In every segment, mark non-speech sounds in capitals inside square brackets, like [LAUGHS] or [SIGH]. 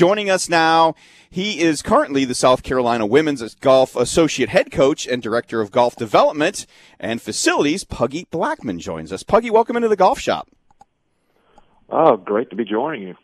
joining us now. He is currently the South Carolina Women's Golf Associate Head Coach and Director of Golf Development and Facilities. Puggy Blackmon joins us. Puggy, welcome into the golf shop. Oh, great to be joining you.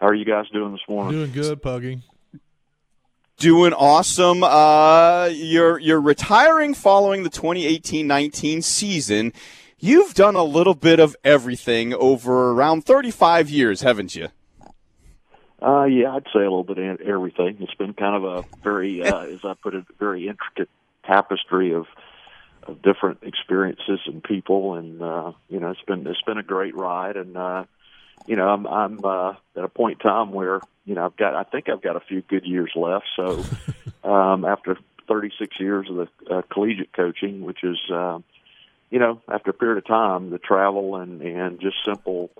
How are you guys doing this morning? Doing good, Puggy. Doing awesome. Uh, you're you're retiring following the 2018-19 season. You've done a little bit of everything over around 35 years, haven't you? Uh, yeah, I'd say a little bit of everything. It's been kind of a very, [LAUGHS] uh, as I put it, very intricate tapestry of of different experiences and people, and uh, you know, it's been it's been a great ride, and uh, you know, I'm I'm uh, at a point in time where you know I've got I think I've got a few good years left. So [LAUGHS] um, after 36 years of the uh, collegiate coaching, which is uh, you know after a period of time, the travel and and just simple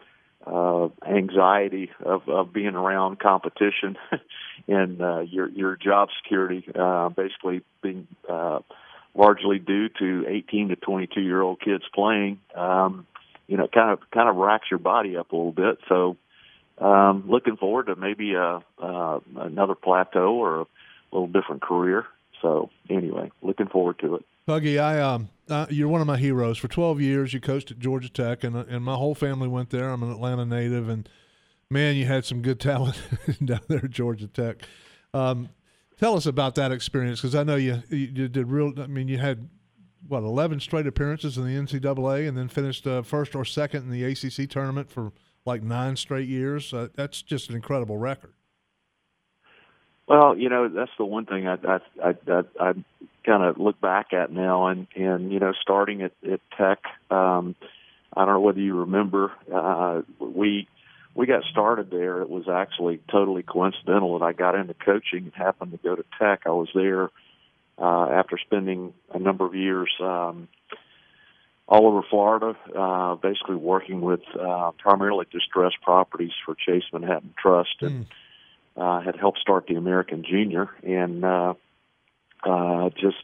uh, anxiety of, of being around competition [LAUGHS] and uh, your your job security, uh, basically being uh, largely due to 18 to 22 year old kids playing. Um, you know, kind of kind of racks your body up a little bit. So, um, looking forward to maybe a, uh, another plateau or a little different career. So, anyway, looking forward to it. Puggy, I um, uh, you're one of my heroes. For 12 years, you coached at Georgia Tech, and and my whole family went there. I'm an Atlanta native, and man, you had some good talent [LAUGHS] down there at Georgia Tech. Um, tell us about that experience because I know you you did real. I mean, you had what 11 straight appearances in the NCAA, and then finished uh, first or second in the ACC tournament for like nine straight years. Uh, that's just an incredible record. Well, you know that's the one thing I I I, I, I kind of look back at now, and and you know starting at, at Tech, um, I don't know whether you remember uh, we we got started there. It was actually totally coincidental that I got into coaching and happened to go to Tech. I was there uh, after spending a number of years um, all over Florida, uh, basically working with uh, primarily distressed properties for Chase Manhattan Trust, and mm. Uh, had helped start the American Junior, and uh, uh, just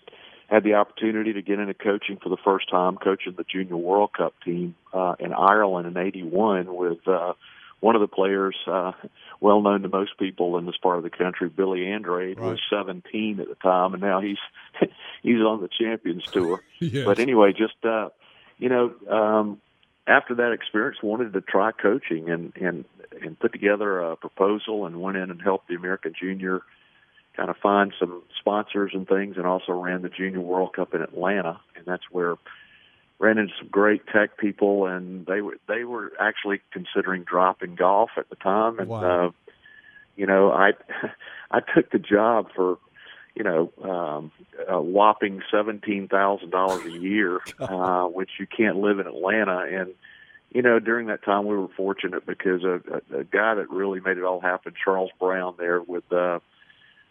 had the opportunity to get into coaching for the first time, coaching the Junior World Cup team uh, in Ireland in '81 with. Uh, one of the players, uh, well known to most people in this part of the country, Billy Andrade, right. was 17 at the time, and now he's [LAUGHS] he's on the Champions Tour. [LAUGHS] yes. But anyway, just uh, you know, um, after that experience, wanted to try coaching and and and put together a proposal and went in and helped the American Junior kind of find some sponsors and things, and also ran the Junior World Cup in Atlanta, and that's where ran into some great tech people, and they were they were actually considering dropping golf at the time, and wow. uh, you know I [LAUGHS] I took the job for you know um, a whopping seventeen thousand dollars a year, [LAUGHS] uh, which you can't live in Atlanta, and you know during that time we were fortunate because a, a, a guy that really made it all happen, Charles Brown, there with. uh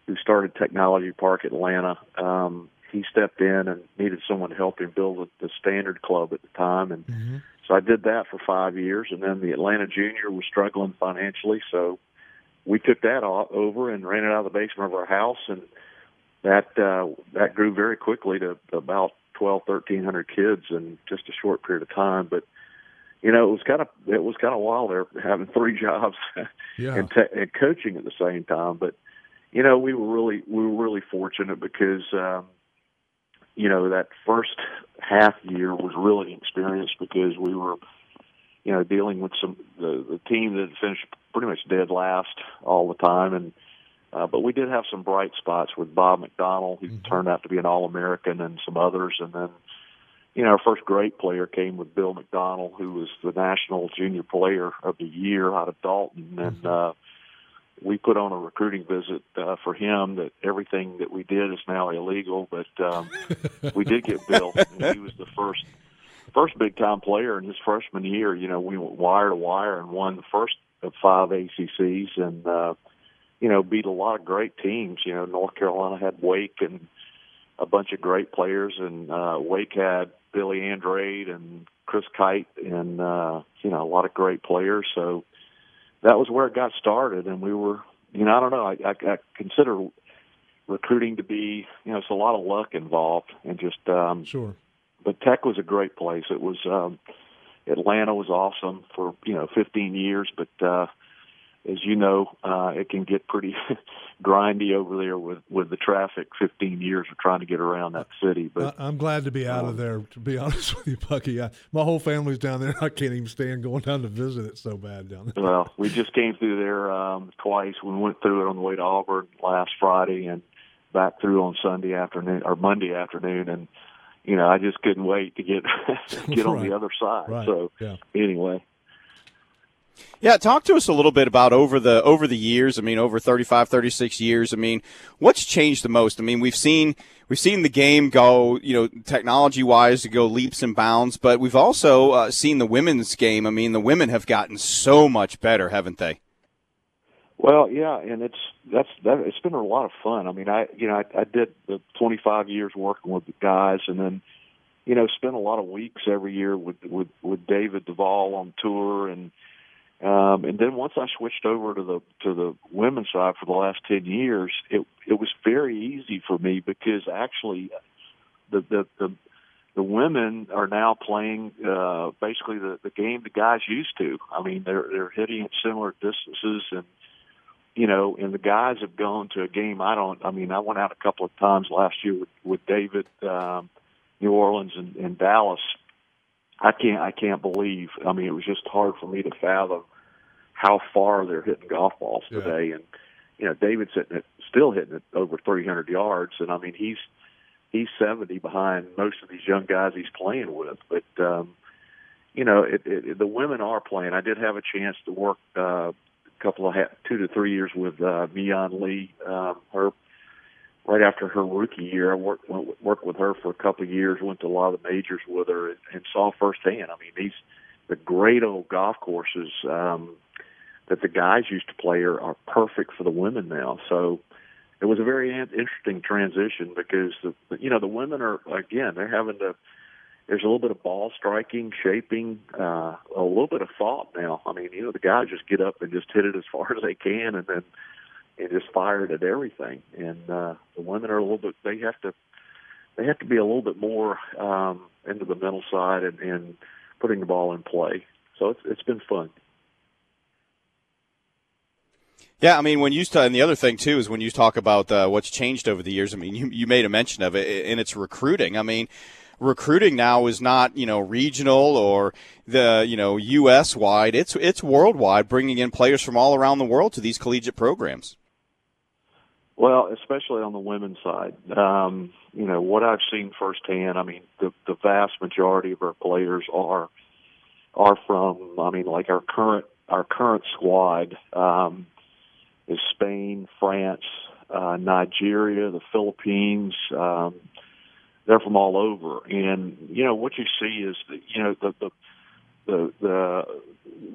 who started Technology Park Atlanta. Um, he stepped in and needed someone to help him build the Standard Club at the time, and mm-hmm. so I did that for five years. And then the Atlanta Junior was struggling financially, so we took that all over and ran it out of the basement of our house, and that uh, that grew very quickly to about twelve, thirteen hundred kids in just a short period of time. But you know, it was kind of it was kind of wild there having three [LAUGHS] jobs yeah. and, te- and coaching at the same time. But you know, we were really we were really fortunate because um, you know, that first half year was really experienced because we were, you know, dealing with some the the team that finished pretty much dead last all the time, and uh, but we did have some bright spots with Bob McDonnell, who mm-hmm. turned out to be an All American, and some others, and then. You know, our first great player came with Bill McDonnell, who was the National Junior Player of the Year out of Dalton, and mm-hmm. uh, we put on a recruiting visit uh, for him that everything that we did is now illegal, but um, we did get Bill. [LAUGHS] And he was the first first big time player in his freshman year. You know, we went wire to wire and won the first of five ACCs, and uh, you know beat a lot of great teams. You know, North Carolina had Wake and a bunch of great players, and uh, Wake had Billy Andrade and Chris Kite, and uh, you know a lot of great players. So that was where it got started, and we were, you know, I don't know, I, I, I consider recruiting to be, you know, it's a lot of luck involved, and just um, sure. But Tech was a great place. It was um, Atlanta was awesome for you know 15 years, but uh, as you know, uh, it can get pretty [LAUGHS] grindy over there with with the traffic. Fifteen years of trying to get around that city. But I'm glad to be out um, of there. To be [LAUGHS] honest with you, Puggy, I, my whole family's down there. [LAUGHS] I can't even stand going down to visit. It's so bad down there. Well, we just came through there um, twice. We went through it on the way to Auburn last Friday and back through on Sunday afternoon or Monday afternoon, and you know I just couldn't wait to get get on the other side. Right. So yeah. anyway. Yeah, talk to us a little bit about over the over the years. I mean, over 35, 36 years. I mean, what's changed the most? I mean, we've seen we've seen the game go, you know, technology wise, to go leaps and bounds, but we've also uh, seen the women's game. I mean, the women have gotten so much better, haven't they? Well, yeah, and it's that's that. It's been a lot of fun. I mean, I you know I, I did the 25 years working with the guys, and then you know spent a lot of weeks every year with with with David Duval on tour and um, and then once I switched over to the to the women's side for the last ten years, it it was very easy for me because actually, the the the, the women are now playing uh, basically the the game the guys used to. I mean, they're they're hitting at similar distances and you know, and the guys have gone to a game. I don't. I mean, I went out a couple of times last year with, with David, um, New Orleans, and, and Dallas, I can't I can't believe. I mean, it was just hard for me to fathom how far they're hitting golf balls yeah. today. And you know, David's hitting it, still hitting it over 300 yards, and I mean, he's he's 70 behind most of these young guys he's playing with. But um, you know, it, it, the women are playing. I did have a chance to work uh, a couple of ha- two to three years with uh, Mian Lee. Um, her right after her rookie year. I worked went, worked with her for a couple of years. Went to a lot of the majors with her and, and saw firsthand. I mean, these the great old golf courses um, that the guys used to play are, are perfect for the women now. So it was a very interesting transition because the you know the women are again they're having to. There's a little bit of ball striking, shaping, uh, a little bit of thought now. I mean, you know, the guys just get up and just hit it as far [LAUGHS] as they can, and then and just fired at everything. And uh, the women are a little bit they have to they have to be a little bit more um, into the mental side and, and putting the ball in play. So it's it's been fun. Yeah, I mean, when you and the other thing too is when you talk about uh, what's changed over the years. I mean, you you made a mention of it, and it's recruiting. I mean, recruiting now is not you know regional or the you know U.S. wide. It's it's worldwide, bringing in players from all around the world to these collegiate programs. Well, especially on the women's side, um, you know what I've seen firsthand. I mean, the the vast majority of our players are are from. I mean, like our current our current squad um, is Spain, France, uh, Nigeria, the Philippines. Um, they're from all over, and you know what you see is that you know the the the the,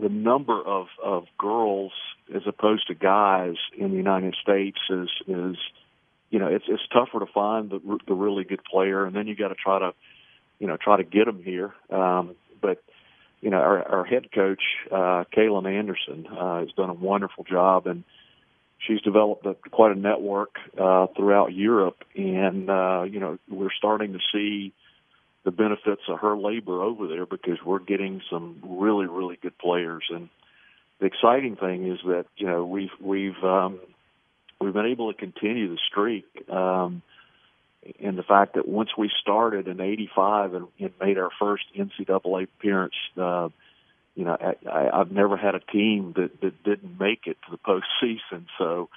the number of of girls as opposed to guys in the United States is is you know it's it's tougher to find the the really good player, and then you got to try to you know try to get them here. Um, but you know our, our head coach uh, Kalen Anderson uh, has done a wonderful job, and she's developed a, quite a network uh, throughout Europe, and uh, you know we're starting to see the benefits of her labor over there because we're getting some really really good players and the exciting thing is that you know we've we've um, we've been able to continue the streak. Um, and the fact that once we started in '85 and, and made our first NCAA appearance, uh, you know, I, I've never had a team that that didn't make it to the postseason. So,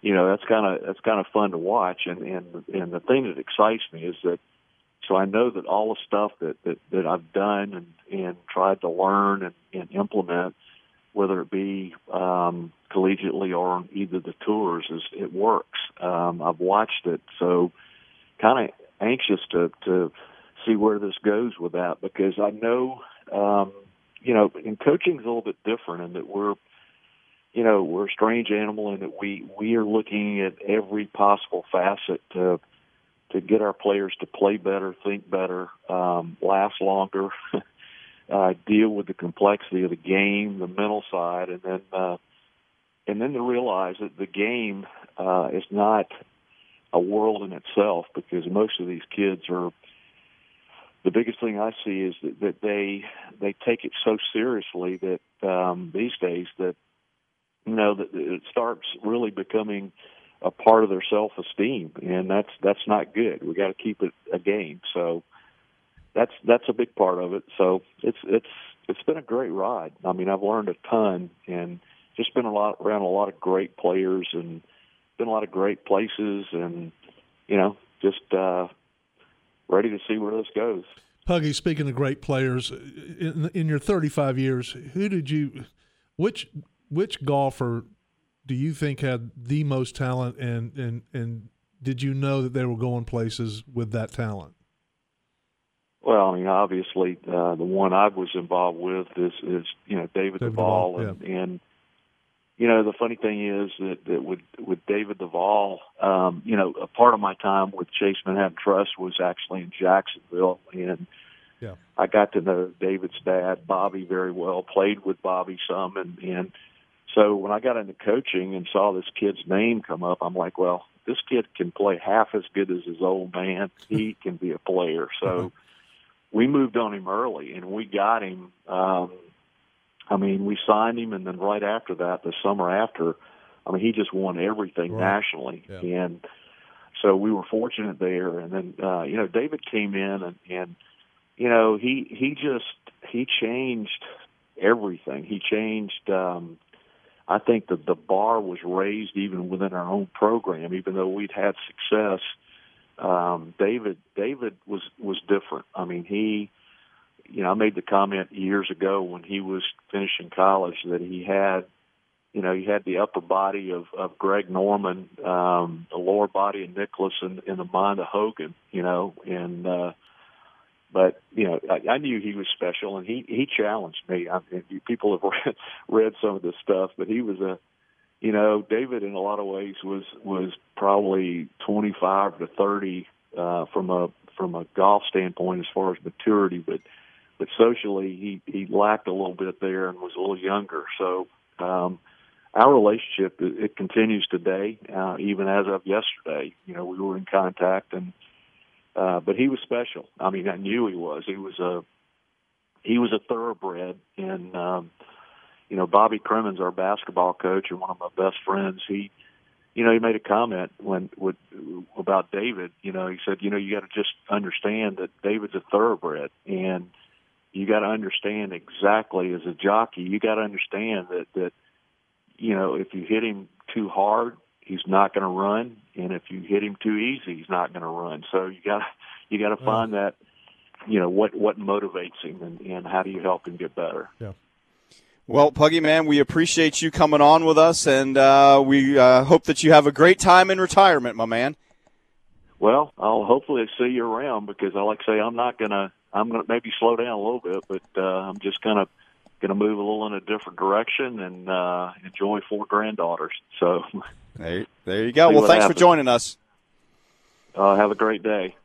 you know, that's kind of that's kind of fun to watch. And and and the thing that excites me is that so I know that all the stuff that that, that I've done and and tried to learn and, and implement whether it be um, collegiately or on either the tours, is it works. Um, I've watched it, so kind of anxious to to see where this goes with that because I know, um, you know, and coaching is a little bit different in that we're, you know, we're a strange animal in that we we are looking at every possible facet to to get our players to play better, think better, um, last longer. [LAUGHS] uh, deal with the complexity of the game, the mental side, and then uh, and then to realize that the game uh, is not a world in itself because most of these kids are. The biggest thing I see is that, that they they take it so seriously that um, these days that you know, that it starts really becoming a part of their self esteem, and that's that's not good. We got to keep it a game. So that's that's a big part of it. So it's it's it's been a great ride. I mean, I've learned a ton and just been a lot around a lot of great players and been a lot of great places and you know just uh, ready to see where this goes. Puggy, speaking of great players, in, in your 35 years, who did you, which which golfer do you think had the most talent, and and and did you know that they were going places with that talent? Well, I mean, obviously, uh, the one I was involved with is, is you know David, David Duval, Duval, and, and you know the funny thing is that, that with with David Duval, um, you know, a part of my time with Chase Manhattan Trust was actually in Jacksonville, and Yeah. I got to know David's dad, Bobby, very well. Played with Bobby some, and and so when I got into coaching and saw this kid's name come up, I'm like, well, this kid can play half as good as his old man. He can be a player. So we moved on him early, and we got him. Um, I mean, we signed him, and then right after that, the summer after, I mean, he just won everything Right. nationally, Yeah. and so we were fortunate there. And then, uh, you know, David came in, and and you know, he he just he changed everything. He changed. um I think that the bar was raised even within our own program, even though we'd had success um, David David was was different. I mean, he, you know, I made the comment years ago when he was finishing college that he had, you know, he had the upper body of of Greg Norman, um, the lower body of Nicklaus, and, and the mind of Hogan. You know, and uh, but you know, I, I knew he was special, and he he challenged me. I mean, people have [LAUGHS] read, read some of this stuff, but he was a you know, David in a lot of ways was was probably 25 to 30 uh, from a from a golf standpoint as far as maturity, but but socially he he lacked a little bit there and was a little younger. So um, our relationship it, it continues today, uh, even as of yesterday. You know, we were in contact, and uh, but he was special. I mean, I knew he was. He was a he was a thoroughbred, and um, you know, Bobby Cremins, our basketball coach and one of my best friends, he, you know, he made a comment when with about David. You know, he said, you know, you got to just understand that David's a thoroughbred, and you got to understand exactly as a jockey, you got to understand that that, you know, if you hit him too hard, he's not going to run, and if you hit him too easy, he's not going to run. So you got to you got to find that, you know, what what motivates him, and, and how do you help him get better. Yeah. Well, Puggy, man, we appreciate you coming on with us, and uh, we uh, hope that you have a great time in retirement, my man. Well, I'll hopefully see you around because I like to say I'm not gonna I'm gonna maybe slow down a little bit, but uh, I'm just gonna gonna move a little in a different direction and uh, enjoy four granddaughters. So [LAUGHS] There, there you go. See Well, thanks for joining us. uh, have a great day.